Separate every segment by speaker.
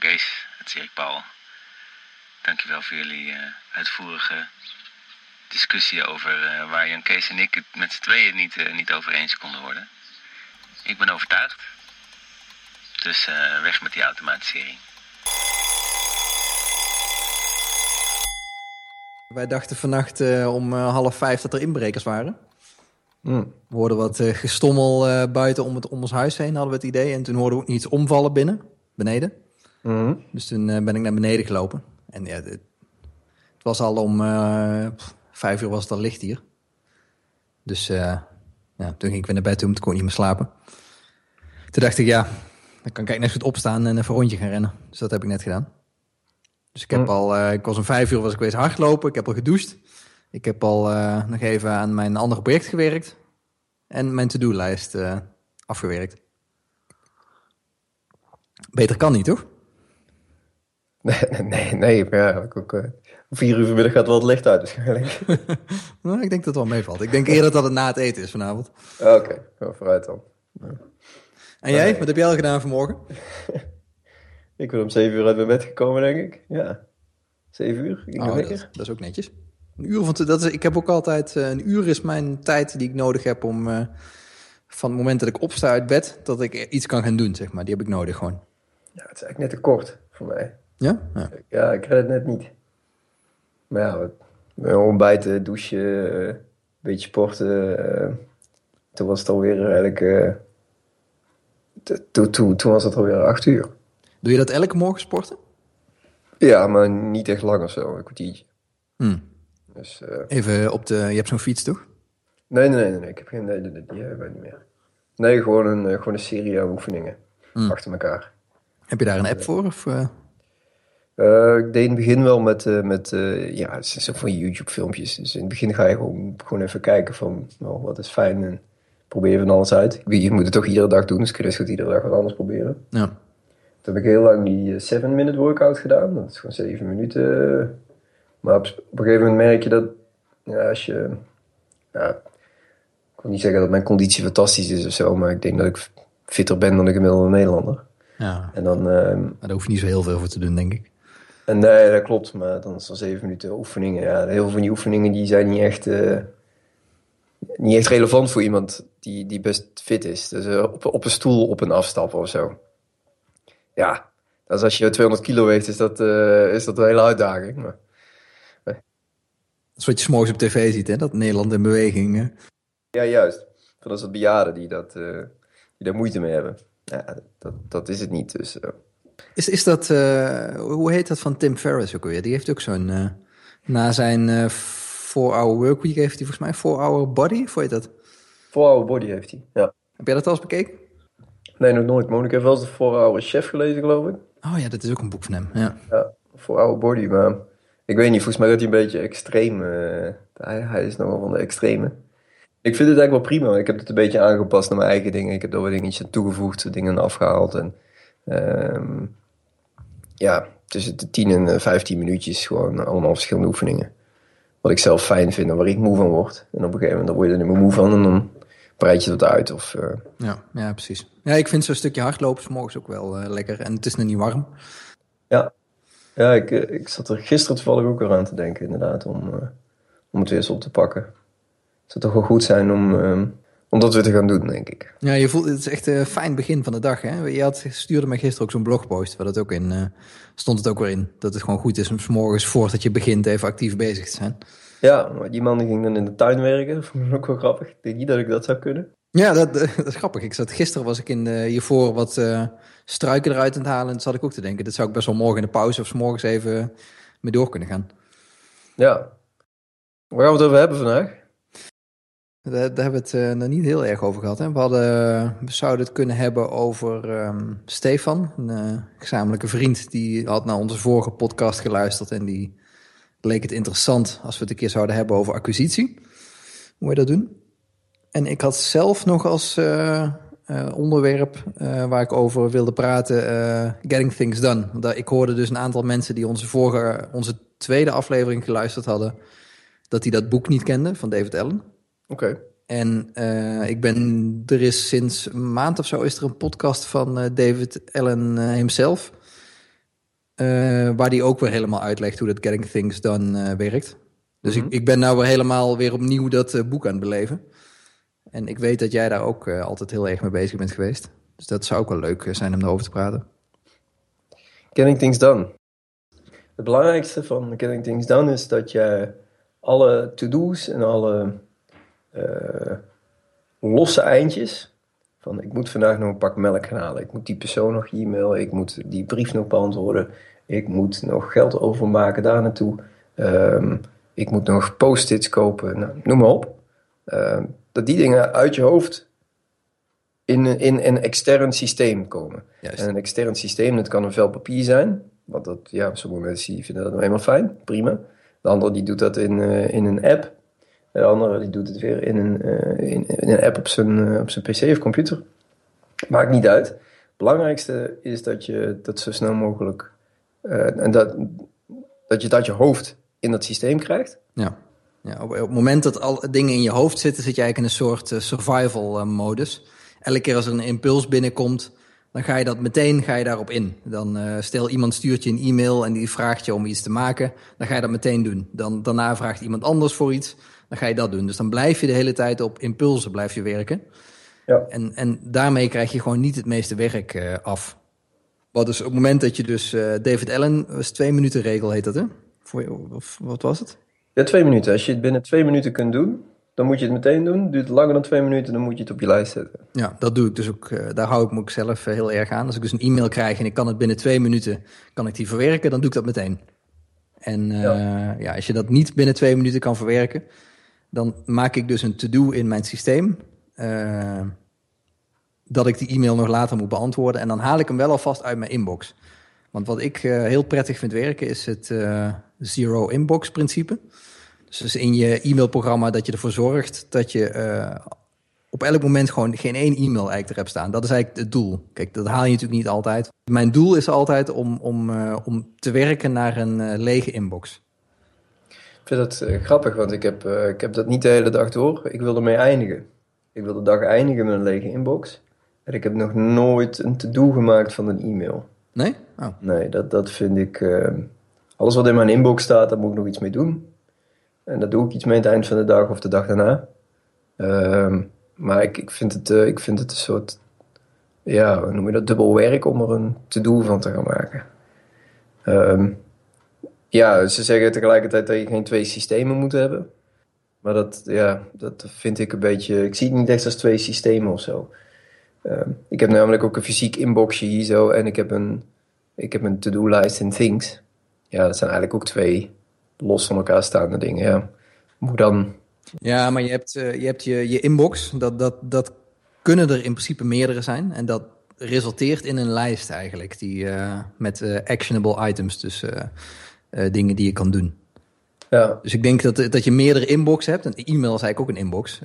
Speaker 1: Jan Kees, het is Erik Paul. Dankjewel voor jullie uh, uitvoerige discussie over uh, waar Jan Kees en ik het met z'n tweeën niet, uh, niet over eens konden worden. Ik ben overtuigd. Dus weg met die automatisering.
Speaker 2: Wij dachten vannacht om half vijf dat er inbrekers waren. Mm. We hoorden wat gestommel buiten om, het, om ons huis heen, hadden we het idee. En toen hoorden we ook iets omvallen binnen, beneden. Mm. Dus toen ben ik naar beneden gelopen. En ja, het, het was al om uh, vijf uur was het al licht hier. Dus uh, ja, toen ging ik weer naar bed, toen kon ik niet meer slapen. Toen dacht ik, ja, dan kan ik eigenlijk net goed opstaan en even een rondje gaan rennen. Dus dat heb ik net gedaan. Dus ik heb mm. al, uh, ik was om vijf uur was ik weer hardlopen. Ik heb al gedoucht. Ik heb al nog even aan mijn andere project gewerkt. En mijn to-do-lijst afgewerkt. Beter kan niet, toch?
Speaker 3: Nee, nee, nee. Ja, ook, uh, vier uur vanmiddag gaat wel het licht uit waarschijnlijk.
Speaker 2: nou, ik denk dat het wel meevalt. Ik denk eerder dat het na het eten is vanavond.
Speaker 3: Oké, okay. vooruit dan.
Speaker 2: En jij? Wat heb jij al gedaan vanmorgen?
Speaker 3: ik ben om zeven uur uit mijn bed gekomen, denk ik. Ja, zeven uur.
Speaker 2: Ik oh, dat, dat, is ook netjes. Een uur, want dat is, ik heb ook altijd, uh, een uur is mijn tijd die ik nodig heb om, uh, van het moment dat ik opsta uit bed, dat ik iets kan gaan doen, zeg maar. Die heb ik nodig gewoon.
Speaker 3: Ja, het is eigenlijk net te kort voor mij.
Speaker 2: Ja?
Speaker 3: Ja, ik red het net niet. Maar ja, ontbijten, douchen, een beetje sporten. Uh, toen was het alweer eigenlijk... Uh, toen, toen, toen was het alweer acht uur.
Speaker 2: Doe je dat elke morgen sporten?
Speaker 3: Ja, maar niet echt lang of zo, een kwartiertje.
Speaker 2: Hmm. Dus, uh, Even op de... Je hebt zo'n fiets, toch?
Speaker 3: Nee, nee, nee, nee, ik heb geen... Nee, die hebben wij niet meer. Nee, gewoon een, gewoon een serie aan oefeningen. Hmm. Achter elkaar.
Speaker 2: Heb je daar een app voor? Of,
Speaker 3: uh, ik deed in het begin wel met, uh, met uh, ja, zo van YouTube filmpjes. Dus in het begin ga je gewoon, gewoon even kijken van, nou, wat is fijn en probeer van alles uit. Je moet het toch iedere dag doen, dus kun je dus goed iedere dag wat anders proberen.
Speaker 2: Ja.
Speaker 3: Toen heb ik heel lang die 7-minute workout gedaan. Dat is gewoon 7 minuten. Maar op, op, een gegeven moment merk je dat, ja, als je, ja, ik wil niet zeggen dat mijn conditie fantastisch is of zo, maar ik denk dat ik fitter ben dan de gemiddelde Nederlander.
Speaker 2: Ja.
Speaker 3: En dan, uh,
Speaker 2: daar hoef je niet zo heel veel voor te doen, denk ik.
Speaker 3: En nee, dat klopt. Maar dan is er zeven minuten oefeningen. Ja, heel veel van die oefeningen die zijn niet echt, uh, niet echt relevant voor iemand die, die best fit is. Dus uh, op, op een stoel op een afstappen of zo. Ja, dus als je 200 kilo weegt, is dat, uh, is dat een hele uitdaging. Maar,
Speaker 2: Dat is wat je s'morgens op tv ziet, hè? dat Nederland in beweging. Hè?
Speaker 3: Ja, juist. Van dat soort bejaarden die, dat, die daar moeite mee hebben. Ja, dat, dat is het niet. Dus,
Speaker 2: is, is dat, uh, hoe heet dat van Tim Ferriss ook alweer? Die heeft ook zo'n, uh, na zijn uh, 4-hour workweek heeft hij volgens mij 4-hour body, of heet dat?
Speaker 3: 4-hour body heeft hij, ja.
Speaker 2: Heb jij dat al eens bekeken?
Speaker 3: Nee, nog nooit. Ik heb wel eens de 4-hour chef gelezen, geloof ik.
Speaker 2: Oh ja, dat is ook een boek van hem, ja.
Speaker 3: Ja, 4-hour body, maar ik weet niet, volgens mij dat hij een beetje extreem, hij, hij is nogal van de extreme. Ik vind het eigenlijk wel prima. Ik heb het een beetje aangepast naar mijn eigen dingen. Ik heb er wat dingetjes aan toegevoegd, dingen afgehaald en... Um, ja, tussen de 10 en 15 minuutjes gewoon allemaal verschillende oefeningen. Wat ik zelf fijn vind en waar ik moe van word. En op een gegeven moment word je er niet meer moe van en dan breid je dat uit. Of, uh...
Speaker 2: ja, ja, precies. Ja, ik vind zo'n stukje hardlopen morgens ook wel uh, lekker. En het is nog niet warm.
Speaker 3: Ja, ja ik, eh, ik zat er gisteren toevallig ook weer aan te denken inderdaad. Om, om het weer eens op te pakken. Het zou toch wel goed zijn om om dat weer te gaan doen, denk ik.
Speaker 2: Ja, je voelt, het is echt een fijn begin van de dag. Hè? Je had, stuurde mij gisteren ook zo'n blogpost, waar dat ook in uh, stond het ook weer in. Dat het gewoon goed is om s morgens voordat je begint even actief bezig te zijn.
Speaker 3: Ja, maar die man ging dan in de tuin werken. Dat vond ik ook wel grappig. Ik denk niet dat ik dat zou kunnen.
Speaker 2: Ja, dat, dat is grappig. Ik zat, gisteren was ik in de, hiervoor wat uh, struiken eruit aan het halen. En toen zat ik ook te denken, dat zou ik best wel morgen in de pauze of s morgens even mee door kunnen gaan.
Speaker 3: Ja. Waar gaan we het over hebben vandaag?
Speaker 2: Daar, hebben we het uh, nog niet heel erg over gehad. Hè? We, hadden, we zouden het kunnen hebben over um, Stefan, een uh, gezamenlijke vriend. Die had naar onze vorige podcast geluisterd en die leek het interessant als we het een keer zouden hebben over acquisitie. Hoe je dat doen? En ik had zelf nog als onderwerp waar ik over wilde praten, Getting Things Done. Ik hoorde dus een aantal mensen die onze vorige, onze tweede aflevering geluisterd hadden, dat die dat boek niet kenden van David Allen.
Speaker 3: Oké.
Speaker 2: En uh, ik ben, er is sinds een maand of zo is er een podcast van uh, David Allen uh, himself. waar die ook weer helemaal uitlegt hoe dat Getting Things Done werkt. Dus ik, ik ben nou weer helemaal weer opnieuw dat boek aan het beleven. En ik weet dat jij daar ook altijd heel erg mee bezig bent geweest. Dus dat zou ook wel leuk zijn om erover te praten.
Speaker 3: Getting Things Done. Het belangrijkste van Getting Things Done is dat je alle to-do's en alle uh, losse eindjes. Van ik moet vandaag nog een pak melk gaan halen. Ik moet die persoon nog e-mailen. Ik moet die brief nog beantwoorden. Ik moet nog geld overmaken daar naartoe. Ehm, ik moet nog post-its kopen. Nou, noem maar op. Ehm, dat die dingen uit je hoofd in, in een extern systeem komen. En een extern systeem, dat kan een vel papier zijn. Want dat, ja, sommige mensen vinden dat nou helemaal fijn. Prima. De andere die doet dat in, uh, in een app. De andere die doet het weer in een, uh, in, in, een app op zijn, uh, op zijn pc of computer. Maakt niet uit. Het belangrijkste is dat je dat zo snel mogelijk... en dat, dat je uit je hoofd in dat systeem krijgt.
Speaker 2: Ja. ja op, op, het moment dat al dingen in je hoofd zitten... zit je eigenlijk in een soort survival modus. Elke keer als er een impuls binnenkomt dan ga je dat meteen ga je daarop in. Dan uh, stel iemand stuurt je een e-mail en die vraagt je om iets te maken, dan ga je dat meteen doen. Dan, daarna vraagt iemand anders voor iets, dan ga je dat doen. Dus dan blijf je de hele tijd op impulsen blijf je werken. Ja. En, en daarmee krijg je gewoon niet het meeste werk uh, af. Wat dus op het moment dat je dus uh, David Allen, was twee minuten regel heet dat hè? Voor, of wat was het?
Speaker 3: Ja, twee minuten. Als je het binnen twee minuten kunt doen, dan moet je het meteen doen. Duurt het langer dan twee minuten, dan moet je het op je lijst zetten.
Speaker 2: Ja, dat doe ik dus ook. Uh, daar hou ik me ook zelf heel erg aan. Als ik dus een e-mail krijg en ik kan het binnen twee minuten kan ik die verwerken, dan doe ik dat meteen. En ja. ja. als je dat niet binnen twee minuten kan verwerken, dan maak ik dus een to-do in mijn systeem. dat ik die e-mail nog later moet beantwoorden. En dan haal ik hem wel alvast uit mijn inbox. Want wat ik heel prettig vind werken is het zero inbox principe. Dus in je e-mailprogramma dat je ervoor zorgt dat je uh, op elk moment gewoon geen één e-mail eigenlijk er hebt staan. Dat is eigenlijk het doel. Kijk, dat haal je natuurlijk niet altijd. Mijn doel is altijd om, om, uh, om te werken naar een uh, lege inbox.
Speaker 3: Ik vind dat grappig, want ik heb, ik heb dat niet de hele dag door. Ik wil ermee eindigen. Ik wil de dag eindigen met een lege inbox. En ik heb nog nooit een to-do gemaakt van een e-mail.
Speaker 2: Nee? Oh.
Speaker 3: Nee, dat, dat vind ik... alles wat in mijn inbox staat, daar moet ik nog iets mee doen. En daar doe ik iets mee aan het eind van de dag of de dag daarna. Uh, maar ik, ik, vind het, uh, ik vind het een soort, ja, hoe noem je dat, dubbel werk om er een to-do van te gaan maken. Um, ja, ze zeggen tegelijkertijd dat je geen twee systemen moet hebben. Maar dat, ja, dat vind ik een beetje, ik zie het niet echt als twee systemen of zo. Um, ik heb namelijk ook een fysiek inboxje hier zo en ik heb een, ik heb een to-do-lijst in Things. Ja, dat zijn eigenlijk ook twee los van elkaar staande dingen. Ja. Hoe dan?
Speaker 2: Ja, maar je hebt, uh, je, hebt je, inbox. Dat, dat, dat kunnen er in principe meerdere zijn. En dat resulteert in een lijst eigenlijk. Die, uh, met uh, actionable items. Dus dingen die je kan doen.
Speaker 3: Ja.
Speaker 2: Dus ik denk dat, dat je meerdere inbox hebt. En e-mail is eigenlijk ook een inbox.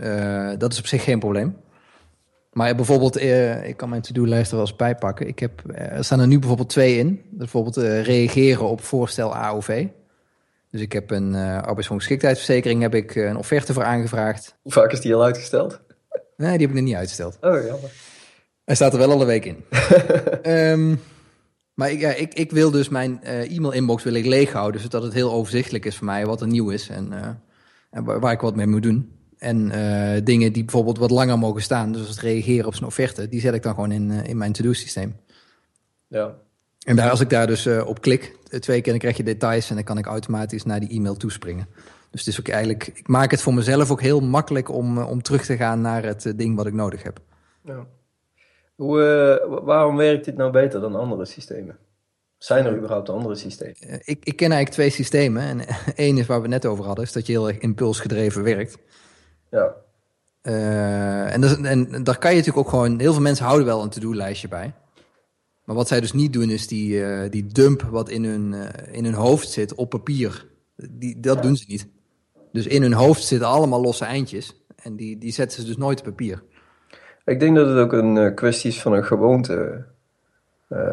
Speaker 2: dat is op zich geen probleem. Maar bijvoorbeeld, ik kan mijn to-do-lijst er wel eens bij pakken. Ik heb, er staan er nu bijvoorbeeld twee in. Bijvoorbeeld reageren op voorstel AOV. Dus ik heb een arbeidsongeschiktheidsverzekering, heb ik eh, een offerte voor aangevraagd.
Speaker 3: Hoe vaak is die al uitgesteld?
Speaker 2: Nee, die heb ik nog niet uitgesteld.
Speaker 3: Oh, jammer.
Speaker 2: Hij staat er wel al een week in. um, maar ik, ja, ik, ik wil dus mijn uh, e-mail-inbox wil ik leeg houden, zodat het heel overzichtelijk is voor mij wat er nieuw is en, uh, en waar, waar, ik wat mee moet doen. En uh, dingen die bijvoorbeeld wat langer mogen staan, dus het reageren op zijn offerte, die zet ik dan gewoon in, in mijn to-do-systeem.
Speaker 3: Ja.
Speaker 2: En daar, als ik daar dus op klik, twee keer, dan krijg je details en dan kan ik automatisch naar die e-mail toespringen. Dus het is ook eigenlijk, ik maak het voor mezelf ook heel makkelijk om, om terug te gaan naar het ding wat ik nodig heb.
Speaker 3: Ja. Hoe, uh, waarom werkt dit nou beter dan andere systemen? Zijn er überhaupt andere systemen?
Speaker 2: ik, ik ken eigenlijk twee systemen. En één is waar we net over hadden, is dat je heel erg impulsgedreven werkt.
Speaker 3: Ja.
Speaker 2: en, dat, en daar kan je natuurlijk ook gewoon, heel veel mensen houden wel een to-do-lijstje bij. Maar wat zij dus niet doen, is die, uh, die dump wat in hun, uh, in hun hoofd zit op papier. Die, dat doen ze niet. Dus in hun hoofd zitten allemaal losse eindjes. En die, die zetten ze dus nooit op papier.
Speaker 3: Ik denk dat het ook een uh, kwestie is van een gewoonte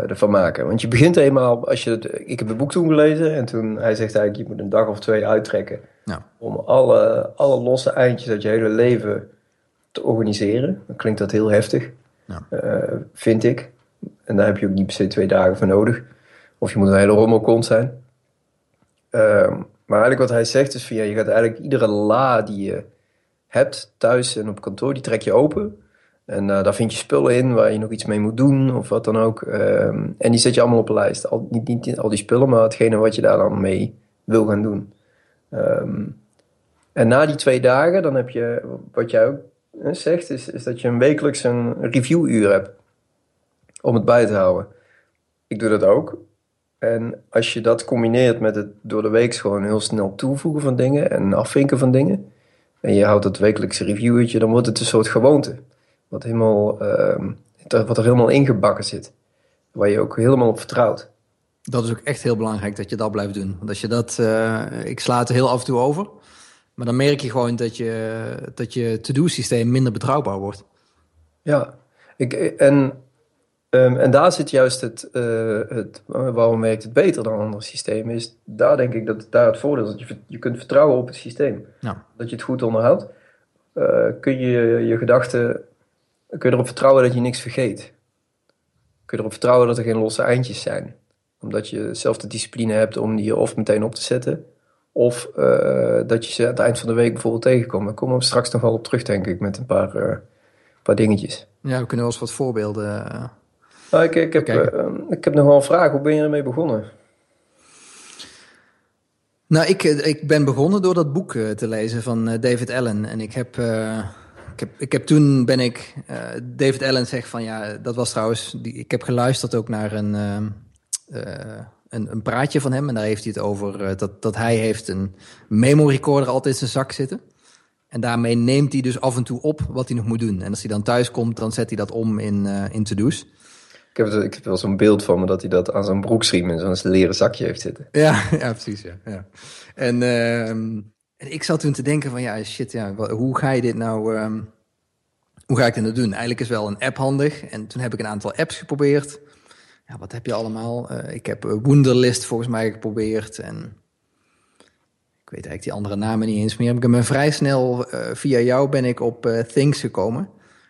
Speaker 3: ervan maken. Want je begint eenmaal, als je het, ik heb het boek toen gelezen en toen hij zegt eigenlijk, je moet een dag of twee uittrekken.
Speaker 2: Ja.
Speaker 3: Om alle, alle losse eindjes uit je hele leven te organiseren. Dan klinkt dat heel heftig,
Speaker 2: ja.
Speaker 3: vind ik. En daar heb je ook niet per se twee dagen voor nodig. Of je moet een hele rommelkont zijn. Ehm, maar eigenlijk wat hij zegt is van ja, je gaat eigenlijk iedere la die je hebt thuis en op kantoor, die trek je open. En uh, daar vind je spullen in waar je nog iets mee moet doen of wat dan ook. Ehm, en die zet je allemaal op een lijst. Al, niet, niet al die spullen, maar hetgene wat je daar dan mee wil gaan doen. Ehm, en na die twee dagen, dan heb je, wat jij ook zegt, is, is dat je een wekelijks een reviewuur hebt. Om het bij te houden. Ik doe dat ook. En als je dat combineert met het door de week gewoon heel snel toevoegen van dingen en afvinken van dingen. En je houdt dat wekelijkse reviewtje, dan wordt het een soort gewoonte. Wat, helemaal, uh, wat er helemaal ingebakken zit. Waar je ook helemaal op vertrouwt.
Speaker 2: Dat is ook echt heel belangrijk dat je dat blijft doen. Want als je dat, uh, ik sla het er heel af en toe over. Maar dan merk je gewoon dat je, dat je to-do systeem minder betrouwbaar wordt.
Speaker 3: Ja, ik, en, um, en daar zit juist het, uh, het, waarom werkt het beter dan andere systemen, is daar denk ik dat daar het voordeel is, dat je, je kunt vertrouwen op het systeem. Ja. Dat je het goed onderhoudt. Uh, kun je je gedachten, kun je erop vertrouwen dat je niks vergeet. Kun je erop vertrouwen dat er geen losse eindjes zijn. Omdat je zelf de discipline hebt om die of meteen op te zetten, of uh, dat je ze aan het eind van de week bijvoorbeeld tegenkomt. Daar komen we straks nog wel op terug, denk ik, met een paar, uh, paar dingetjes.
Speaker 2: Ja, we kunnen wel eens wat voorbeelden. Uh,
Speaker 3: nou, ik, ik, heb, ik heb nog wel een vraag. Hoe ben je ermee begonnen?
Speaker 2: Nou, ik, ik ben begonnen door dat boek te lezen van David Allen. En ik heb, ik heb, ik heb toen ben ik. David Allen zegt van ja, dat was trouwens. Die, ik heb geluisterd ook naar een een, een praatje van hem. En daar heeft hij het over dat, dat hij heeft een memo recorder altijd in zijn zak zitten. En daarmee neemt hij dus af en toe op wat hij nog moet doen. En als hij dan thuis komt, dan zet hij dat om in, in to-do's.
Speaker 3: Ik heb, ik heb wel zo'n beeld van me dat hij dat aan zijn broeksriem in zo'n leren zakje heeft zitten.
Speaker 2: Ja, ja precies. Ja, ja. En, uh, en ik zat toen te denken van ja, shit, ja, hoe ga je dit nou... Um, hoe ga ik dit nou doen? Eigenlijk is wel een app handig. En toen heb ik een aantal apps geprobeerd ja, wat heb je allemaal? Uh, ik heb Wunderlist volgens mij geprobeerd. En ik weet eigenlijk die andere namen niet eens meer. Ik ben vrij snel, uh, via jou ben ik op Things gekomen.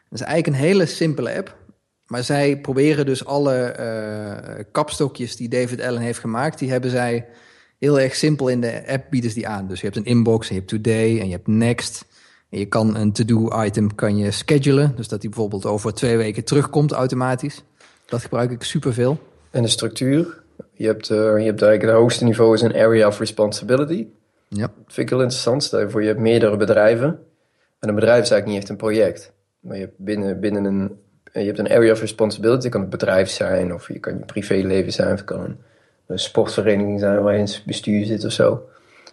Speaker 2: Dat is eigenlijk een hele simpele app. Maar zij proberen dus alle kapstokjes die David Allen heeft gemaakt, die hebben zij heel erg simpel in de app bieden ze die aan. Dus je hebt een inbox en je hebt today en je hebt next. En je kan een to-do item kan je schedulen. Dus dat die bijvoorbeeld over twee weken terugkomt automatisch. Dat gebruik ik superveel.
Speaker 3: En de structuur? Je hebt, uh, je hebt eigenlijk het hoogste niveau is een area of responsibility. Ja. Dat vind ik heel interessant. Stel je voor, je hebt meerdere bedrijven. En een bedrijf is eigenlijk niet echt een project. Maar je hebt binnen, binnen een, je hebt een area of responsibility. Dat kan het bedrijf zijn, of je kan je privéleven zijn, of het kan een sportvereniging zijn waar je in het bestuur zit of zo.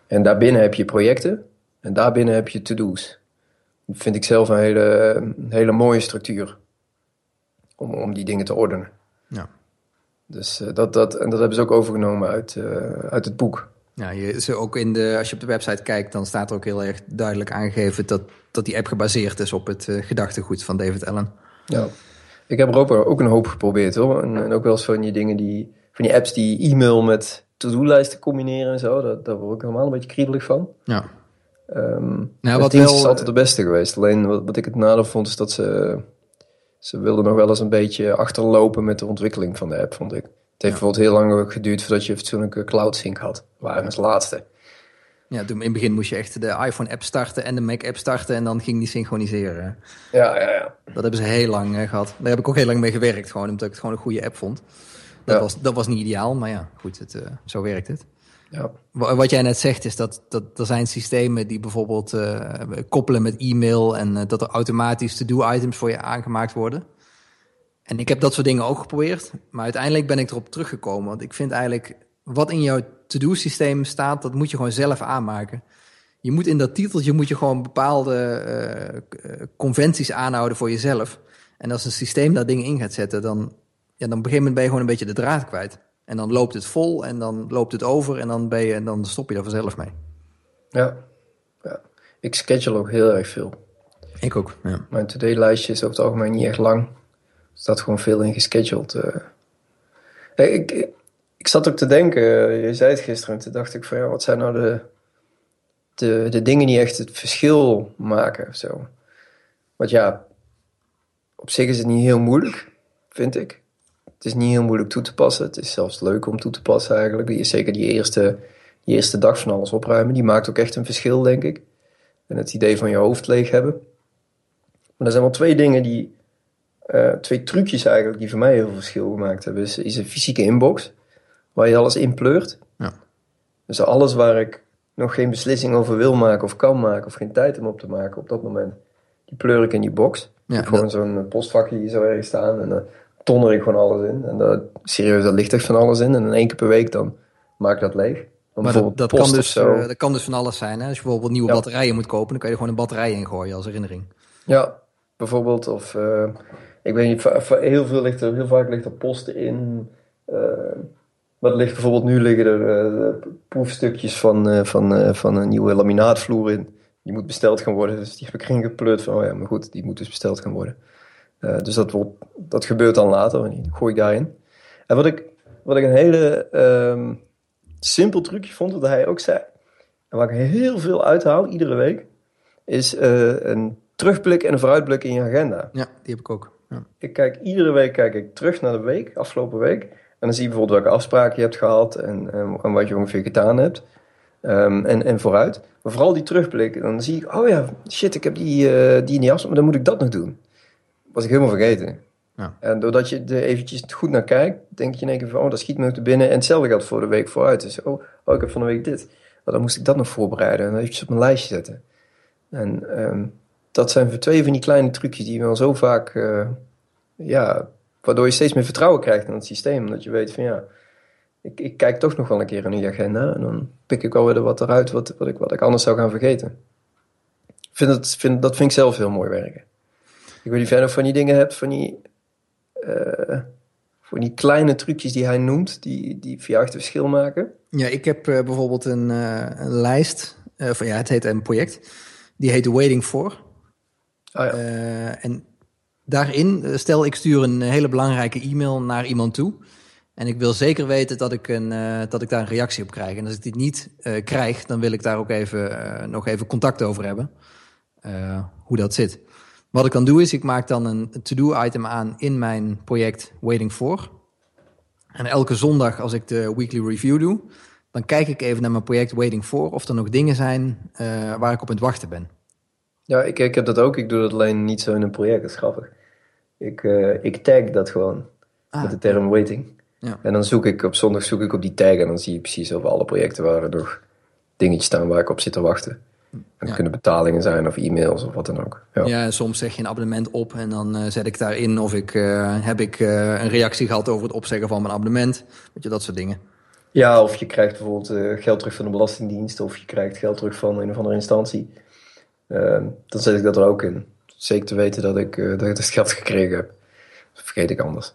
Speaker 3: En daarbinnen heb je projecten. En daarbinnen heb je to-do's. Dat vind ik zelf een hele, een hele mooie structuur om, om die dingen te ordenen. Ja. Dus uh, dat, dat, en dat hebben ze ook overgenomen uit, uh, uit het boek.
Speaker 2: Ja, je, ze ook in de, als je op de website kijkt, dan staat er ook heel erg duidelijk aangegeven dat, dat die app gebaseerd is op het uh, gedachtegoed van David Allen.
Speaker 3: Ja, ik heb er ook, ook een hoop geprobeerd hoor. En, en, ook wel eens van die dingen die, van die apps die e-mail met to-do-lijsten combineren en zo. Daar, daar word ik helemaal een beetje kriebelig van. Ja. Um, nou, wat wel, is altijd de beste geweest. Alleen wat, wat ik het nadeel vond is dat ze ze wilden nog wel eens een beetje achterlopen met de ontwikkeling van de app, vond ik. Het heeft bijvoorbeeld heel lang geduurd voordat je fatsoenlijke cloud sync had. Waren als laatste.
Speaker 2: Ja, toen in het begin moest je echt de iPhone-app starten en de Mac-app starten en dan ging die synchroniseren.
Speaker 3: Ja, ja, ja.
Speaker 2: Dat hebben ze heel lang uh, gehad. Daar heb ik ook heel lang mee gewerkt, gewoon omdat ik het gewoon een goede app vond. Dat, ja. was, dat was niet ideaal, maar ja, goed, het, uh, zo werkt het. Ja. Wat jij net zegt is dat, dat er zijn systemen die bijvoorbeeld uh, koppelen met e-mail en uh, dat er automatisch to-do-items voor je aangemaakt worden. En ik heb dat soort dingen ook geprobeerd, maar uiteindelijk ben ik erop teruggekomen. Want ik vind eigenlijk wat in jouw to-do systeem staat, dat moet je gewoon zelf aanmaken. Je moet in dat titeltje moet je gewoon bepaalde uh, conventies aanhouden voor jezelf. En als een systeem daar dingen in gaat zetten, dan, ja, dan op een gegeven moment ben je gewoon een beetje de draad kwijt. En dan loopt het vol en dan loopt het over en dan, ben je, en dan stop je er vanzelf mee.
Speaker 3: Ja. ja. Ik schedule ook heel erg veel.
Speaker 2: Ik ook, ja.
Speaker 3: Mijn to-do-lijstje is over het algemeen niet echt lang. Er staat gewoon veel in gescheduled. Uh. Hey, ik, ik, zat ook te denken, je zei het gisteren, toen dacht ik van ja, wat zijn nou de, de, de dingen die echt het verschil maken of zo. Want ja, op zich is het niet heel moeilijk, vind ik Het is niet heel moeilijk toe te passen. Het is zelfs leuk om toe te passen eigenlijk. Die, zeker die eerste, die eerste dag van alles opruimen. Die maakt ook echt een verschil, denk ik. En het idee van je hoofd leeg hebben. Maar er zijn wel twee dingen die... Uh, twee trucjes eigenlijk die voor mij heel veel verschil gemaakt hebben. Is, is een fysieke inbox. Waar je alles in pleurt.
Speaker 2: Ja.
Speaker 3: Dus alles waar ik nog geen beslissing over wil maken of kan maken. Of geen tijd om op te maken op dat moment. Die pleur ik in die box.
Speaker 2: Ja,
Speaker 3: gewoon
Speaker 2: dat-
Speaker 3: zo'n postvakje hier zo ergens staan. En dan tonner ik gewoon alles in. En daar, serieus, daar ligt echt van alles in. En in één keer per week dan maak ik dat leeg. Dan
Speaker 2: Maar dat, dat, kan dus, eh, dat kan dus van alles zijn. Hè? Als je bijvoorbeeld nieuwe
Speaker 3: Ja.
Speaker 2: batterijen moet kopen, dan kan je er gewoon een batterij in gooien als herinnering.
Speaker 3: Ja, bijvoorbeeld. Of eh, ik weet niet, heel, veel ligt er, heel vaak ligt er posten in. eh maar er ligt bijvoorbeeld nu liggen er eh, proefstukjes van, eh, van, eh, van een nieuwe laminaatvloer in. Die moet besteld gaan worden. Dus die heb ik erin gepleurd van, oh ja, maar goed, die moet dus besteld gaan worden. Eh, dus dat, wordt, dat gebeurt dan later en die gooi ik daarin. En wat ik, wat ik een hele ehm, simpel trucje vond, wat hij ook zei, en waar ik heel veel uithaal iedere week, is eh, een terugblik en een vooruitblik in je agenda.
Speaker 2: Ja, die heb ik ook. Ja.
Speaker 3: Ik kijk iedere week kijk ik terug naar de week, afgelopen week. En dan zie je bijvoorbeeld welke afspraken je hebt gehad en, en, en wat je ongeveer gedaan hebt. Ehm, en, en vooruit. Maar vooral die terugblik, dan zie ik, oh ja, shit, ik heb die, eh die in die afspraak, maar dan moet ik dat nog doen. Was ik helemaal vergeten.
Speaker 2: Ja.
Speaker 3: En doordat je er eventjes goed naar kijkt, denk je in één keer van, oh, dat schiet me nog te binnen. En hetzelfde geldt voor de week vooruit. Dus, oh, oh ik heb van de week dit. Dan moest ik dat nog voorbereiden en dan eventjes op mijn lijstje zetten. En ehm, dat zijn twee van die kleine trucjes die wel zo vaak, eh, ja, waardoor je steeds meer vertrouwen krijgt in het systeem. Omdat je weet van ja, ik, ik kijk toch nog wel een keer in die agenda en dan pik ik alweer wat eruit wat, wat, ik, wat ik anders zou gaan vergeten. Vind het, vind, dat vind ik zelf heel mooi werken. Ik weet niet nog van die dingen hebt, van die, eh, van die kleine trucjes die hij noemt, die, die voor jou echt een verschil maken.
Speaker 2: Ja, ik heb eh, bijvoorbeeld een, eh, een lijst, van, ja, het heet een project, die heet Waiting For.
Speaker 3: Ja.
Speaker 2: Eh, en daarin, stel ik stuur een hele belangrijke e-mail naar iemand toe. En ik wil zeker weten dat ik, een, dat ik daar een reactie op krijg. En als ik dit niet krijg, dan wil ik daar ook even, nog even contact over hebben. hoe dat zit. Wat ik dan doe is, ik maak dan een to-do item aan in mijn project Waiting For. En elke zondag als ik de weekly review doe, dan kijk ik even naar mijn project Waiting For of er nog dingen zijn eh, waar ik op aan het wachten ben.
Speaker 3: Ja, ik, ik heb dat ook. Ik doe dat alleen niet zo in een project. Dat is grappig. Ik, eh, ik tag dat gewoon
Speaker 2: Ah,
Speaker 3: met de term waiting.
Speaker 2: Ja.
Speaker 3: En dan zoek ik op zondag zoek ik op die tag en dan zie je precies over alle projecten waar er nog dingetjes staan waar ik op zit te wachten. Dat
Speaker 2: Ja.
Speaker 3: kunnen betalingen zijn of e-mails of wat dan ook. Ja.
Speaker 2: Ja, en soms zeg je een abonnement op en dan eh, zet ik daarin of ik eh, heb ik eh, een reactie gehad over het opzeggen van mijn abonnement. Weet je, dat soort dingen.
Speaker 3: Ja, of je krijgt bijvoorbeeld geld terug van de Belastingdienst of je krijgt geld terug van een of andere instantie. Ehm, dan zet ik dat er ook in. Zeker te weten dat ik, dat ik het geld gekregen heb. Dat vergeet ik anders.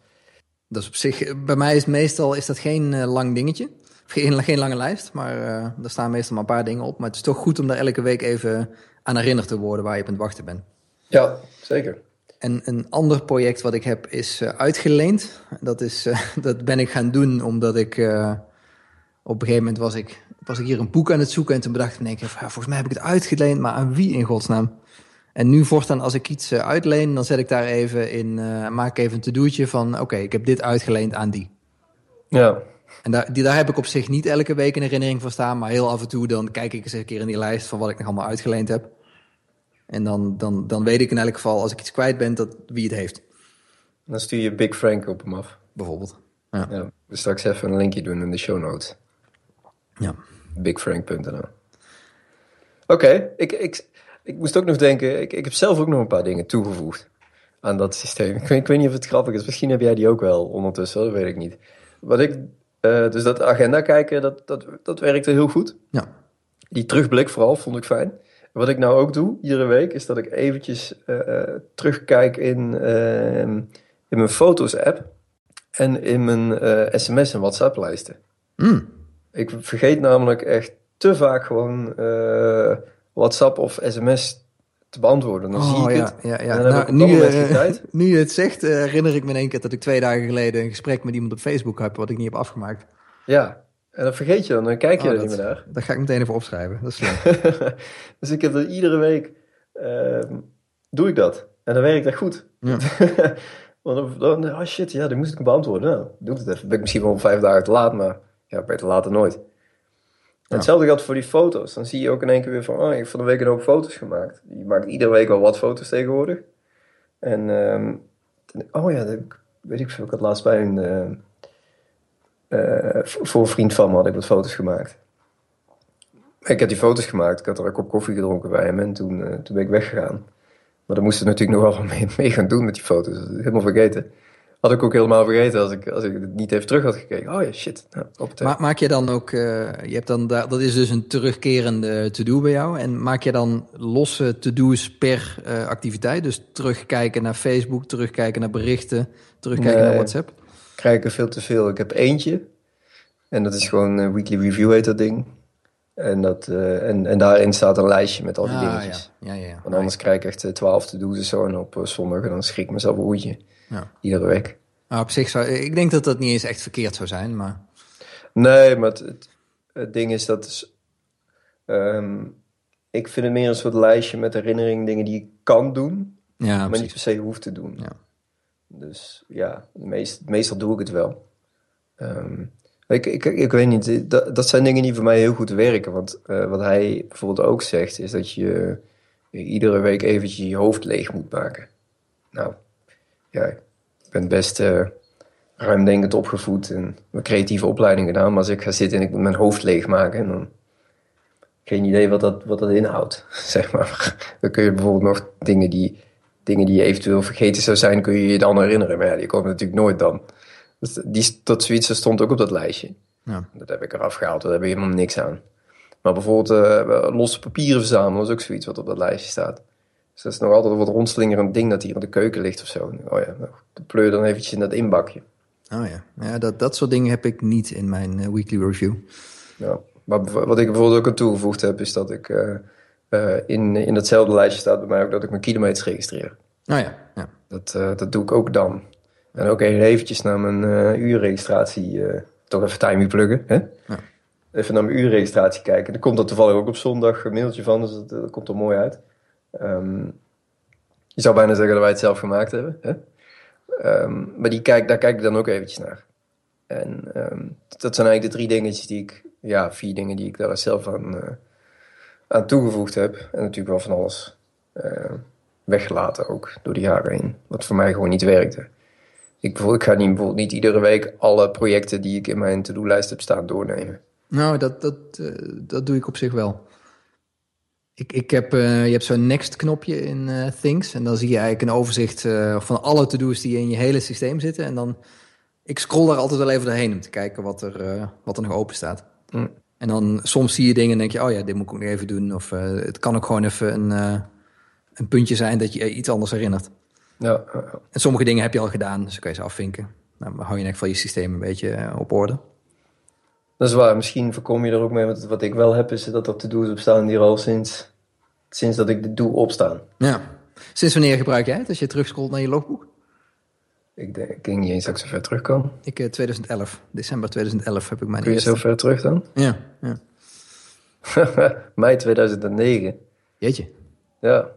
Speaker 2: Dat is op zich, bij mij is het meestal is dat geen lang dingetje. Geen, geen lange lijst, maar eh er staan meestal maar een paar dingen op. Maar het is toch goed om daar elke week even aan herinnerd te worden waar je op aan het wachten bent.
Speaker 3: Ja, zeker.
Speaker 2: En een ander project wat ik heb is eh, uitgeleend. Dat, is, eh, dat ben ik gaan doen omdat ik... op een gegeven moment was ik, was ik hier een boek aan het zoeken... en toen bedacht ik ja, volgens mij heb ik het uitgeleend... maar aan wie in godsnaam? En nu voortaan als ik iets uitleen... dan zet ik daar even in... eh, maak ik even een to-do'tje van... oké, ik heb dit uitgeleend aan die.
Speaker 3: Ja,
Speaker 2: En daar, die, daar heb ik op zich niet elke week een herinnering van staan... maar heel af en toe dan kijk ik eens een keer in die lijst... van wat ik nog allemaal uitgeleend heb. En dan, dan, dan weet ik in elk geval, als ik iets kwijt ben... Dat, wie het heeft,
Speaker 3: dan stuur je Big Frank op hem af.
Speaker 2: bijvoorbeeld. Ja.
Speaker 3: Ja, we straks even een linkje doen in de show notes.
Speaker 2: ja.
Speaker 3: Bigfrank.nl Oké, ik, ik, ik moest ook nog denken, ik, ik heb zelf ook nog een paar dingen toegevoegd aan dat systeem. Ik weet, ik weet niet of het grappig is, misschien heb jij die ook wel ondertussen, dat weet ik niet. Wat ik, eh, dus dat agenda kijken, dat, dat, dat werkte heel goed.
Speaker 2: Ja.
Speaker 3: Die terugblik vooral vond ik fijn. Wat ik nou ook doe, iedere week, is dat ik eventjes eh, eh, terugkijk in, eh, in mijn foto's-app en in mijn sms- en WhatsApp-lijsten.
Speaker 2: Mm.
Speaker 3: Ik vergeet namelijk echt te vaak gewoon WhatsApp of sms te beantwoorden. Dan zie ik
Speaker 2: Oh, ja,
Speaker 3: het.
Speaker 2: Ja,
Speaker 3: En
Speaker 2: ja.
Speaker 3: dan
Speaker 2: Nou,
Speaker 3: ik
Speaker 2: nu,
Speaker 3: dat
Speaker 2: eh, nu je het zegt, eh, herinner ik me in één keer dat ik twee dagen geleden een gesprek met iemand op Facebook heb, wat ik niet heb afgemaakt.
Speaker 3: Ja, en dan vergeet je dan. Dan kijk je
Speaker 2: Oh,
Speaker 3: er
Speaker 2: dat-
Speaker 3: niet meer naar.
Speaker 2: Dat ga ik meteen even opschrijven. Dat is slim.
Speaker 3: dus ik heb er iedere week... ehm, doe ik dat. En dan werkt dat goed.
Speaker 2: Ja.
Speaker 3: Want dan, oh shit, ja, die moest ik beantwoorden. Nou, doe het even. Ben ik misschien wel vijf dagen te laat, maar ja, beter later nooit. Hetzelfde geldt voor die foto's. Dan zie je ook in één keer weer van, oh, ik heb van de week een hoop foto's gemaakt. Je maakt iedere week al wat foto's tegenwoordig. En, um, oh ja, dat, weet ik veel, ik had laatst bij een, uh, voor vriend van me had ik wat foto's gemaakt. Ik heb die foto's gemaakt, ik had er een kop koffie gedronken bij hem en toen, uh, toen ben ik weggegaan. Maar dan moesten we natuurlijk nog wel mee, mee gaan doen met die foto's. Dat helemaal vergeten. Had ik ook helemaal vergeten als ik, als ik het niet even terug had gekeken. Oh ja, shit. Nou, op
Speaker 2: Ma maak je dan ook, uh, je hebt dan dat is dus een terugkerende to-do bij jou. En maak je dan losse to-do's per uh, activiteit? Dus terugkijken naar Facebook, terugkijken naar berichten, terugkijken nee, naar WhatsApp?
Speaker 3: Krijg er veel te veel. Ik heb eentje. En dat is gewoon uh, weekly review heet dat ding. En, dat, uh, en, en daarin staat een lijstje met al die ah, dingetjes.
Speaker 2: Ja. Ja, ja,
Speaker 3: Want anders krijg ik echt twaalf te doen en zo. En op zondag en dan schrik ik mezelf een hoedje.
Speaker 2: Ja.
Speaker 3: Iedere week.
Speaker 2: Nou, op zich zou ik denk dat dat niet eens echt verkeerd zou zijn, maar.
Speaker 3: Nee, maar het, het, het ding is dat. Is, um, ik vind het meer een soort lijstje met herinneringen, dingen die ik kan doen,
Speaker 2: ja,
Speaker 3: maar
Speaker 2: precies.
Speaker 3: niet per se hoef te doen.
Speaker 2: Ja.
Speaker 3: Dus ja, meest, meestal doe ik het wel. Um, ik, ik, ik weet niet, dat, dat zijn dingen die voor mij heel goed werken. Want uh, wat hij bijvoorbeeld ook zegt, is dat je iedere week eventjes je hoofd leeg moet maken. Nou, ja, ik ben best uh, ruimdenkend opgevoed en mijn creatieve opleiding gedaan. Maar als ik ga zitten en ik moet mijn hoofd leegmaken, dan geen idee wat dat, wat dat inhoudt, zeg maar. Dan kun je bijvoorbeeld nog dingen die, dingen die je eventueel vergeten zou zijn, kun je je dan herinneren. Maar ja, die komen natuurlijk nooit dan. Dus die, dat zoiets stond ook op dat lijstje.
Speaker 2: Ja.
Speaker 3: Dat heb ik eraf gehaald, daar heb ik helemaal niks aan. Maar bijvoorbeeld uh, losse papieren verzamelen is ook zoiets wat op dat lijstje staat. Dus dat is nog altijd wat rondslingerend ding dat hier in de keuken ligt of zo. Oh ja, nou, pleur dan eventjes in dat inbakje.
Speaker 2: Oh ja, ja dat, dat soort dingen heb ik niet in mijn uh, weekly review.
Speaker 3: Ja, maar wat ik bijvoorbeeld ook aan toegevoegd heb, is dat ik uh, uh, in, in datzelfde lijstje staat bij mij ook dat ik mijn kilometers registreer.
Speaker 2: Oh ja, ja.
Speaker 3: Dat, dat doe ik ook dan. En ook even eventjes naar mijn uurregistratie, toch even timing pluggen. Hè?
Speaker 2: Ja.
Speaker 3: Even naar mijn uurregistratie kijken. Er komt er toevallig ook op zondag een mailtje van, dus dat, dat komt er mooi uit. Um, je zou bijna zeggen dat wij het zelf gemaakt hebben. Hè? Um, maar die kijk, daar kijk ik dan ook eventjes naar. En um, dat zijn eigenlijk de drie dingetjes die ik, ja, vier dingen die ik daar zelf aan, uh, aan toegevoegd heb. En natuurlijk wel van alles uh, weggelaten ook door de jaren heen. Wat voor mij gewoon niet werkte. Ik, ik ga niet, bijvoorbeeld niet iedere week alle projecten die ik in mijn to-do-lijst heb staan doornemen.
Speaker 2: Nou, dat, dat, uh, dat doe ik op zich wel. Ik, ik heb, uh, je hebt zo'n next-knopje in uh, Things. En dan zie je eigenlijk een overzicht uh, van alle to-do's die in je hele systeem zitten. En dan, ik scroll daar altijd wel even doorheen om te kijken wat er, wat er nog open staat.
Speaker 3: Mm.
Speaker 2: En dan soms zie je dingen en denk je, oh ja, dit moet ik ook nog even doen. Of het kan ook gewoon even een, een puntje zijn dat je iets anders herinnert.
Speaker 3: Ja,
Speaker 2: En sommige dingen heb je al gedaan, dus dan kan je ze afvinken. Nou, dan hou je in ieder geval je systeem een beetje op orde.
Speaker 3: Dat is waar. Misschien voorkom je er ook mee. Want wat ik wel heb, is dat er to-do's op staan die er al sinds, sinds dat ik de doe opstaan.
Speaker 2: Ja. Sinds wanneer gebruik jij het als je terugscrollt naar je logboek?
Speaker 3: Ik denk, ik denk niet eens dat ik zo ver terug kan.
Speaker 2: Ik, uh, 2011. December 2011 heb ik mijn
Speaker 3: Kun je
Speaker 2: eerste...
Speaker 3: zo ver terug dan?
Speaker 2: Ja, ja.
Speaker 3: Mei 2009.
Speaker 2: Jeetje.
Speaker 3: Ja.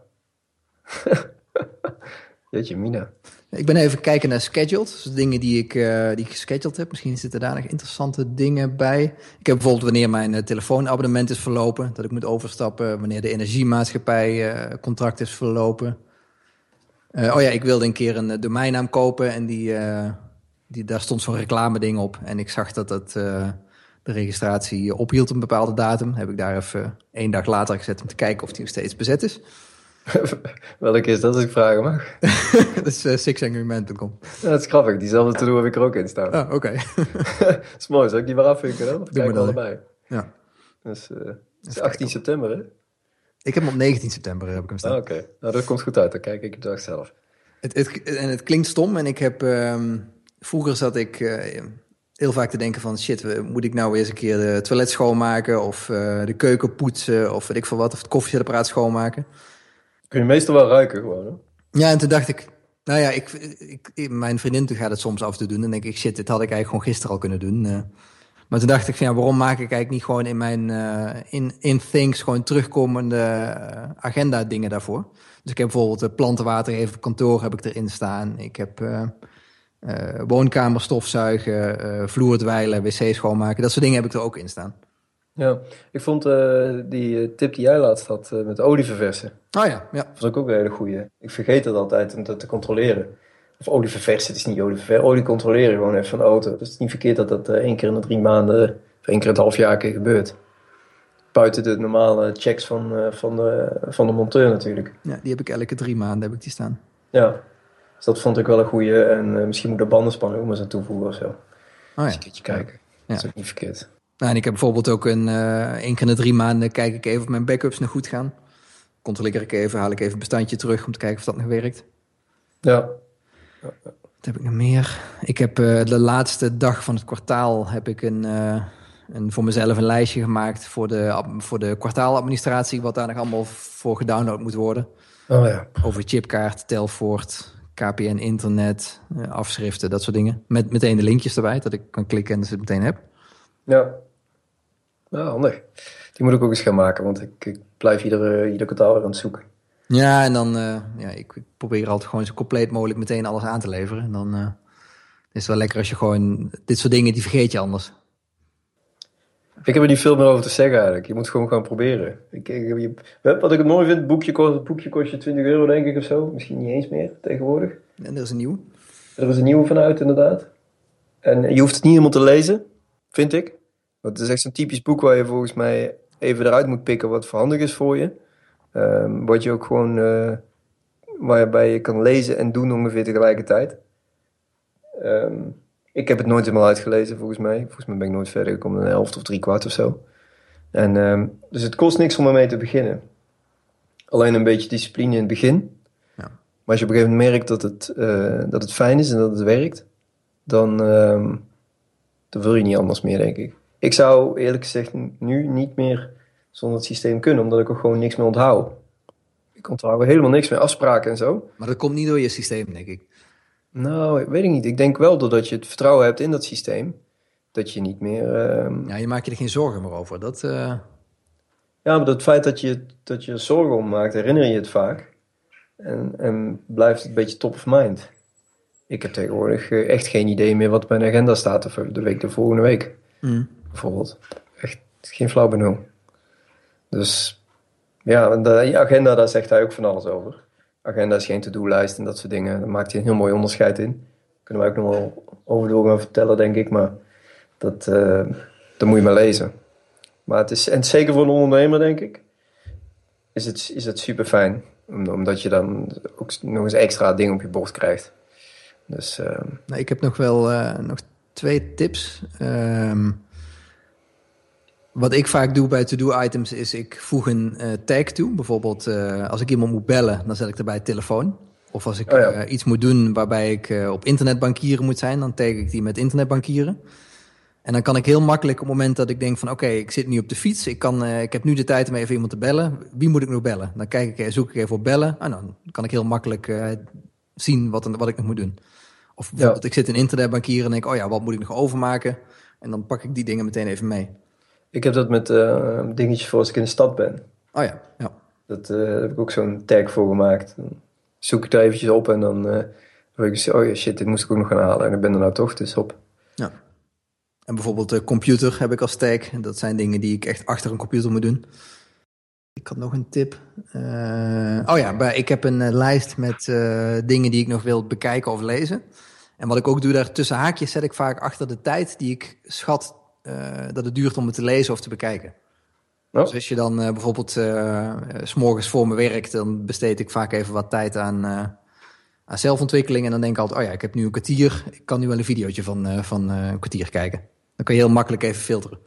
Speaker 3: Jeetje, Mina.
Speaker 2: Ik ben even kijken naar scheduled. Dus dingen die ik, uh, die gescheduled heb. Misschien zitten daar nog interessante dingen bij. Ik heb bijvoorbeeld wanneer mijn uh, telefoonabonnement is verlopen. Dat ik moet overstappen. Wanneer de energiemaatschappij uh, contract is verlopen. oh ja, ik wilde een keer een domeinnaam kopen. En die, die, daar stond zo'n reclame ding op. En ik zag dat dat, de registratie ophield op een bepaalde datum. Heb ik daar even één dag later gezet om te kijken of die nog steeds bezet is.
Speaker 3: Welke is dat als ik vragen mag?
Speaker 2: dat is uh, sixangryman.com.
Speaker 3: Ja, dat is grappig. Diezelfde to-do heb ik er ook in staan.
Speaker 2: Ah, oké. Okay.
Speaker 3: dat is mooi. Zal ik die maar afvinken dan? Of
Speaker 2: Doe
Speaker 3: we allebei?
Speaker 2: Ja.
Speaker 3: Dus, uh, het is 18 september, hè?
Speaker 2: Ik heb hem op 19 september heb ik hem staan.
Speaker 3: Ah, Oké, okay. nou dat komt goed uit. Dan kijk ik de dag zelf.
Speaker 2: Het, het, en het klinkt stom. En ik heb... Um, vroeger zat ik... Uh, heel vaak te denken van shit, moet ik nou eens een keer de toilet schoonmaken of uh, de keuken poetsen of weet ik veel wat, of het koffiezetapparaat schoonmaken.
Speaker 3: Kun je meestal wel ruiken gewoon, hè?
Speaker 2: Ja, en toen dacht ik, nou ja, ik, ik, mijn vriendin gaat het soms af toe doen. En denk ik, shit, dit had ik eigenlijk gewoon gisteren al kunnen doen. Uh, Maar toen dacht ik van ja, waarom maak ik eigenlijk niet gewoon in mijn in, in Things gewoon terugkomende agenda dingen daarvoor? Dus ik heb bijvoorbeeld de plantenwater even kantoor heb ik erin staan. Ik heb woonkamer stofzuigen, vloer dweilen, wc schoonmaken. Dat soort dingen heb ik er ook in staan.
Speaker 3: Ja, ik vond uh, die tip die jij laatst had uh, met olieverversen.
Speaker 2: Oh ja, ja.
Speaker 3: vond ik ook een hele goeie. Ik vergeet het altijd om dat te controleren. Of olieverversen, het is niet olieverversen. Olie controleren gewoon even van de auto. Dus het is niet verkeerd dat dat uh, één keer in de drie maanden, of één keer in het half jaar keer gebeurt. Buiten de normale checks van, van, de, van de monteur natuurlijk.
Speaker 2: Ja, die heb ik elke drie maanden heb ik die staan.
Speaker 3: Ja, dus dat vond ik wel een goeie. En misschien moet de bandenspanning ook maar eens aan toevoegen of zo. Oh ja. Eens een keertje kijken. Ja. Dat is ook niet verkeerd.
Speaker 2: Nou, en ik heb bijvoorbeeld ook een uh, één keer in de drie maanden kijk ik even of mijn backups nog goed gaan. Controleer ik even, haal ik even een bestandje terug om te kijken of dat nog werkt.
Speaker 3: Ja.
Speaker 2: Wat heb ik nog meer? Ik heb uh, de laatste dag van het kwartaal heb ik een, uh, een, voor mezelf een lijstje gemaakt voor de, voor de kwartaaladministratie, wat daar nog allemaal voor gedownload moet worden.
Speaker 3: Oh ja.
Speaker 2: Over chipkaart, Telfort, KPN internet, afschriften, dat soort dingen. Met meteen de linkjes erbij, dat ik kan klikken en ze het meteen heb.
Speaker 3: Ja. Ja, handig. Die moet ik ook eens gaan maken, want ik, ik blijf iedere, ieder kwartaal weer aan het zoeken.
Speaker 2: Ja, en dan, uh, ja, ik, probeer altijd gewoon zo compleet mogelijk meteen alles aan te leveren. En dan uh, is het wel lekker als je gewoon, dit soort dingen, die vergeet je anders.
Speaker 3: Ik heb er niet veel meer over te zeggen eigenlijk. Je moet gewoon gaan proberen. Ik, ik, je, wat ik het mooi vind, boekje, kost, het boekje kost je 20 euro denk ik of zo. Misschien niet eens meer tegenwoordig.
Speaker 2: En er is een nieuw.
Speaker 3: Er is een nieuwe vanuit inderdaad. En je hoeft het niet helemaal te lezen, vind ik. Het is echt zo'n typisch boek waar je volgens mij even eruit moet pikken wat verhandig is voor je. Um, wat je ook gewoon, uh, waarbij je kan lezen en doen ongeveer tegelijkertijd. Um, ik heb het nooit helemaal uitgelezen volgens mij. Volgens mij ben ik nooit verder gekomen dan een helft of drie kwart of zo. En, um, dus het kost niks om ermee te beginnen. Alleen een beetje discipline in het begin. Ja. Maar als je op een gegeven moment merkt dat het, uh, dat het fijn is en dat het werkt, dan, dan wil je niet anders meer, denk ik. Ik zou eerlijk gezegd nu niet meer zonder het systeem kunnen, omdat ik er gewoon niks meer onthoud. Ik onthoud helemaal niks meer, afspraken en zo.
Speaker 2: Maar dat komt niet door je systeem, denk ik.
Speaker 3: Nou, weet ik niet. Ik denk wel doordat je het vertrouwen hebt in dat systeem, dat je niet meer... Uh...
Speaker 2: Ja, je maakt je er geen zorgen meer over. Dat, uh...
Speaker 3: Ja, maar het feit dat je, dat je zorgen om maakt, herinner je het vaak. En, en blijft het een beetje top of mind. Ik heb tegenwoordig eh, echt geen idee meer wat mijn agenda staat voor de week de volgende week. Mm bijvoorbeeld. Echt geen flauw benul. Dus ja, de agenda, daar zegt hij ook van alles over. Agenda is geen to-do-lijst en dat soort dingen. Daar maakt hij een heel mooi onderscheid in. Kunnen wij ook nog wel over door gaan vertellen, denk ik. Maar dat, uh, dat moet je maar lezen. Maar het is, en zeker voor een ondernemer, denk ik, is het, is het super fijn. Omdat je dan ook nog eens extra dingen op je bord krijgt. Dus, uh...
Speaker 2: nou, ik heb nog wel uh, nog twee tips. Uh, wat ik vaak doe bij to-do-items is ik voeg een uh, tag toe. Bijvoorbeeld uh, als ik iemand moet bellen, dan zet ik erbij telefoon. Of als ik oh ja. uh, iets moet doen waarbij ik op internetbankieren moet zijn, dan tag ik die met internetbankieren. En dan kan ik heel makkelijk op het moment dat ik denk van oké, okay, ik zit nu op de fiets, ik, kan, ik heb nu de tijd om even iemand te bellen. Wie moet ik nog bellen? Dan kijk ik, zoek ik even op bellen. En dan kan ik heel makkelijk zien wat, wat ik nog moet doen. Of bijvoorbeeld ja. ik zit in internetbankieren en denk, oh ja, wat moet ik nog overmaken? En dan pak ik die dingen meteen even mee.
Speaker 3: Ik heb dat met uh, dingetjes voor als ik in de stad ben.
Speaker 2: Oh ja, ja.
Speaker 3: Dat uh, heb ik ook zo'n tag voor gemaakt. Dan zoek ik daar eventjes op en dan uh, denk ik, oh ja, shit, dit moest ik ook nog gaan halen. En ik ben er nou toch, dus op.
Speaker 2: Ja. En bijvoorbeeld de computer heb ik als tag. Dat zijn dingen die ik echt achter een computer moet doen. Ik had nog een tip. oh ja, ik heb een lijst met dingen die ik nog wil bekijken of lezen. En wat ik ook doe, daar tussen haakjes zet ik vaak achter de tijd die ik schat dat het duurt om het te lezen of te bekijken. Oh. Dus als je dan uh, bijvoorbeeld uh, s'morgens voor me werkt, dan besteed ik vaak even wat tijd aan, aan zelfontwikkeling. En dan denk ik altijd, oh ja, ik heb nu een kwartier, ik kan nu wel een videootje van, van een kwartier kijken. Dan kan je heel makkelijk even filteren.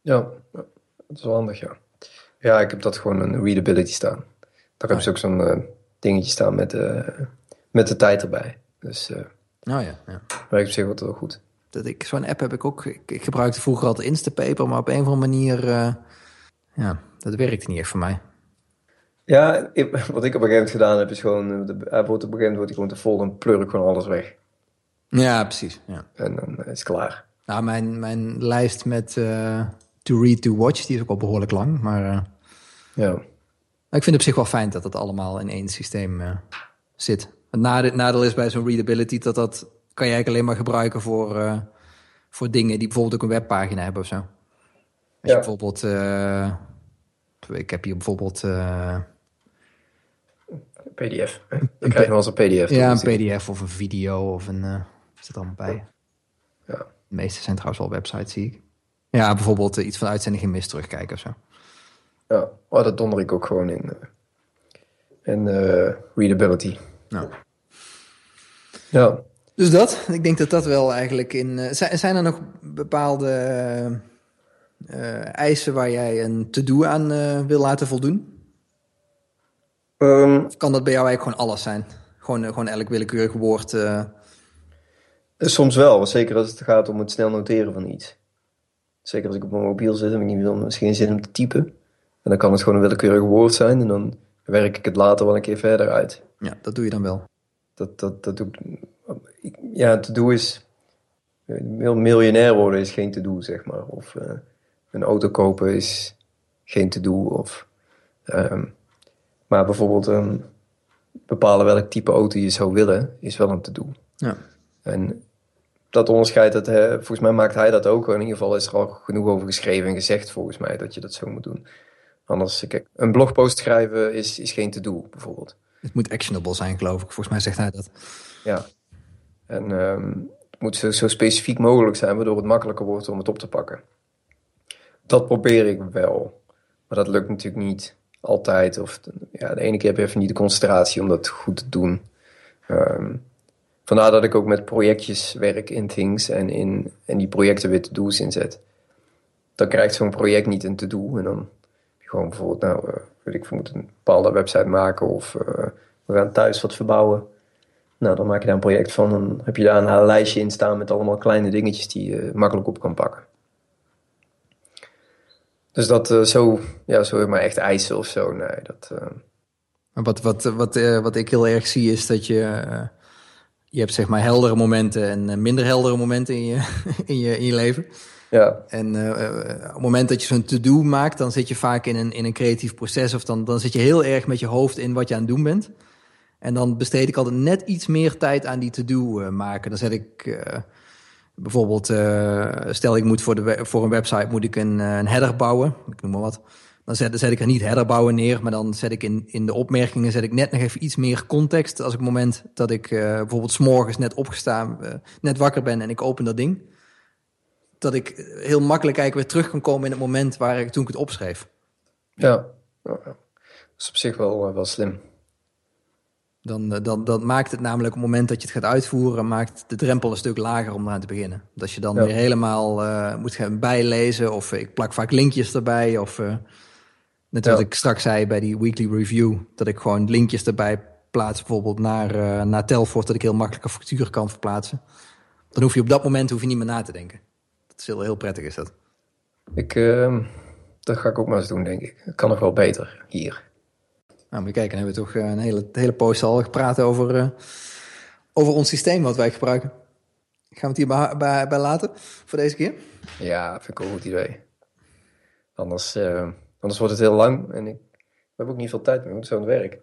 Speaker 3: Ja, dat is wel handig, ja. Ja, ik heb dat gewoon een readability staan. Daar heb je oh, ook zo'n dingetje staan met, met de tijd erbij. Dus
Speaker 2: oh ja, ja.
Speaker 3: werkt op zich wel goed
Speaker 2: dat ik zo'n app heb ik ook. Ik, gebruikte vroeger altijd Instapaper, maar op een of andere manier, uh, ja, dat werkte niet echt voor mij.
Speaker 3: Ja, ik, wat ik op een gegeven moment gedaan heb, is gewoon, de, wordt op een gegeven moment wordt gewoon te vol en pleur ik gewoon alles weg.
Speaker 2: Ja, precies. Ja.
Speaker 3: En dan is het klaar.
Speaker 2: Nou, mijn, mijn lijst met to read, to watch, die is ook al behoorlijk lang. Maar
Speaker 3: ja.
Speaker 2: ik vind het op zich wel fijn dat het allemaal in één systeem zit. Het nadeel, nadeel is bij zo'n readability dat dat kan je eigenlijk alleen maar gebruiken voor, voor dingen die bijvoorbeeld ook een webpagina hebben of zo. Als je bijvoorbeeld, ik heb hier bijvoorbeeld
Speaker 3: PDF. Je krijgt wel eens een PDF.
Speaker 2: Ja, een PDF of een video of een... Uh, zit allemaal bij.
Speaker 3: Ja.
Speaker 2: De meeste zijn trouwens wel websites, zie ik. Ja, bijvoorbeeld uh, iets van uitzending in mis terugkijken of zo.
Speaker 3: Ja, oh, dat donder ik ook gewoon in. Uh, en readability.
Speaker 2: Nou.
Speaker 3: Ja.
Speaker 2: Dus dat, ik denk dat dat wel eigenlijk in... zijn, zijn er nog bepaalde eisen waar jij een to-do aan wil laten voldoen?
Speaker 3: Um,
Speaker 2: of kan dat bij jou eigenlijk gewoon alles zijn? Gewoon, eh, gewoon elk willekeurig woord?
Speaker 3: Soms wel, zeker als het gaat om het snel noteren van iets. Zeker als ik op mijn mobiel zit en ik niet wil, geen zin om te typen. En dan kan het gewoon een willekeurig woord zijn en dan werk ik het later wel een keer verder uit.
Speaker 2: Ja, dat doe je dan wel.
Speaker 3: Dat, dat, dat doe ik. Ja, te doen is. Miljonair worden is geen te doen, zeg maar. Of uh, een auto kopen is geen te doen. Of. Um, maar bijvoorbeeld um, bepalen welk type auto je zou willen, is wel een te doen.
Speaker 2: Ja.
Speaker 3: En dat onderscheidt het, hè, volgens mij maakt hij dat ook. In ieder geval is er al genoeg over geschreven en gezegd volgens mij dat je dat zo moet doen. Anders, kijk, een blogpost schrijven is, is geen te doen, bijvoorbeeld.
Speaker 2: Het moet actionable zijn, geloof ik. Volgens mij zegt hij dat.
Speaker 3: Ja. En um, het moet zo, zo, specifiek mogelijk zijn, waardoor het makkelijker wordt om het op te pakken. Dat probeer ik wel. Maar dat lukt natuurlijk niet altijd. Of ja, de ene keer heb je even niet de concentratie om dat goed te doen. Um, vandaar dat ik ook met projectjes werk in Things en, in, en die projecten weer to-do's inzet. Dan krijgt zo'n project niet een to-do. En dan gewoon bijvoorbeeld, nou, uh, ik, we een bepaalde website maken of uh, we gaan thuis wat verbouwen. Nou, dan maak je daar een project van. Dan heb je daar een lijstje in staan met allemaal kleine dingetjes die je makkelijk op kan pakken. Dus dat uh, zo, ja, zo maar echt eisen of zo, nee. Dat, uh...
Speaker 2: Wat, wat, wat, uh, wat ik heel erg zie is dat je, je hebt zeg maar heldere momenten en minder heldere momenten in je, in je, in je leven.
Speaker 3: Ja.
Speaker 2: En op het moment dat je zo'n to-do maakt, dan zit je vaak in een, in een creatief proces of dan, dan zit je heel erg met je hoofd in wat je aan het doen bent. En dan besteed ik altijd net iets meer tijd aan die to-do maken. Dan zet ik bijvoorbeeld, uh, stel ik moet voor, de, voor een website moet ik een, eh, een header bouwen, ik noem maar wat. Dan zet, zet ik er niet header bouwen neer, maar dan zet ik in, in de opmerkingen zet ik net nog even iets meer context. Als ik het moment dat ik uh, bijvoorbeeld s'morgens net opgestaan, net wakker ben en ik open dat ding. Dat ik heel makkelijk eigenlijk weer terug kan komen in het moment waar ik toen ik het opschreef.
Speaker 3: Ja, dat is op zich wel, wel slim.
Speaker 2: Dan, eh, dan, maakt het namelijk op het moment dat je het gaat uitvoeren, maakt de drempel een stuk lager om eraan te beginnen. Dat je dan weer helemaal uh, moet gaan bijlezen of ik plak vaak linkjes erbij. Of uh, net wat ik straks zei bij die weekly review, dat ik gewoon linkjes erbij plaats bijvoorbeeld naar, uh, naar Telfort, dat ik heel makkelijk een factuur kan verplaatsen. Dan hoef je op dat moment hoef je niet meer na te denken. Dat is heel, heel prettig is dat.
Speaker 3: Ik, uh, dat ga ik ook maar eens doen, denk ik. Het kan nog wel beter hier.
Speaker 2: Nou, moet je kijken, dan hebben we toch eh, een hele, hele poos al gepraat over, uh, over ons systeem wat wij gebruiken. Gaan we het hier bij, laten voor deze keer?
Speaker 3: Ja, vind ik een goed idee. Anders, uh, anders wordt het heel lang en ik, we hebben ook niet veel tijd meer, we moeten zo aan het werk.